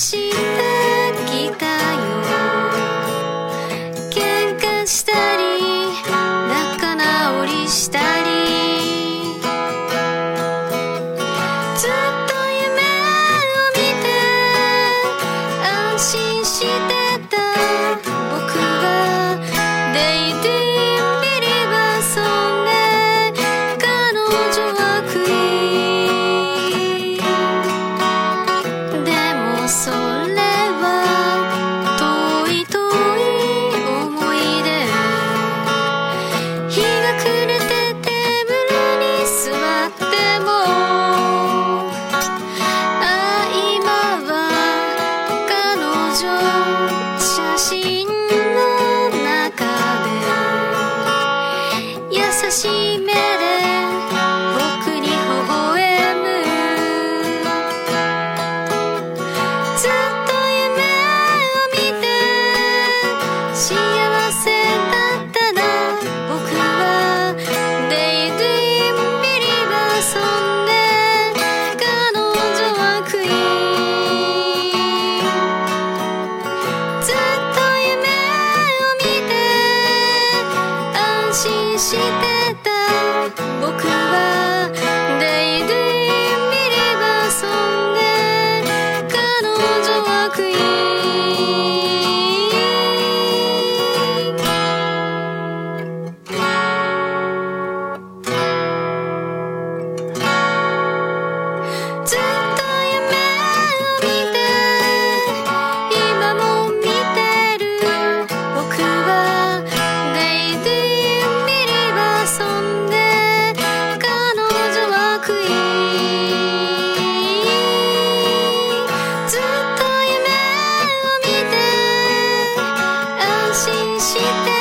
してきたよ。喧嘩したり仲直りしたり。ずっと心の中で。優しいしてた。僕はして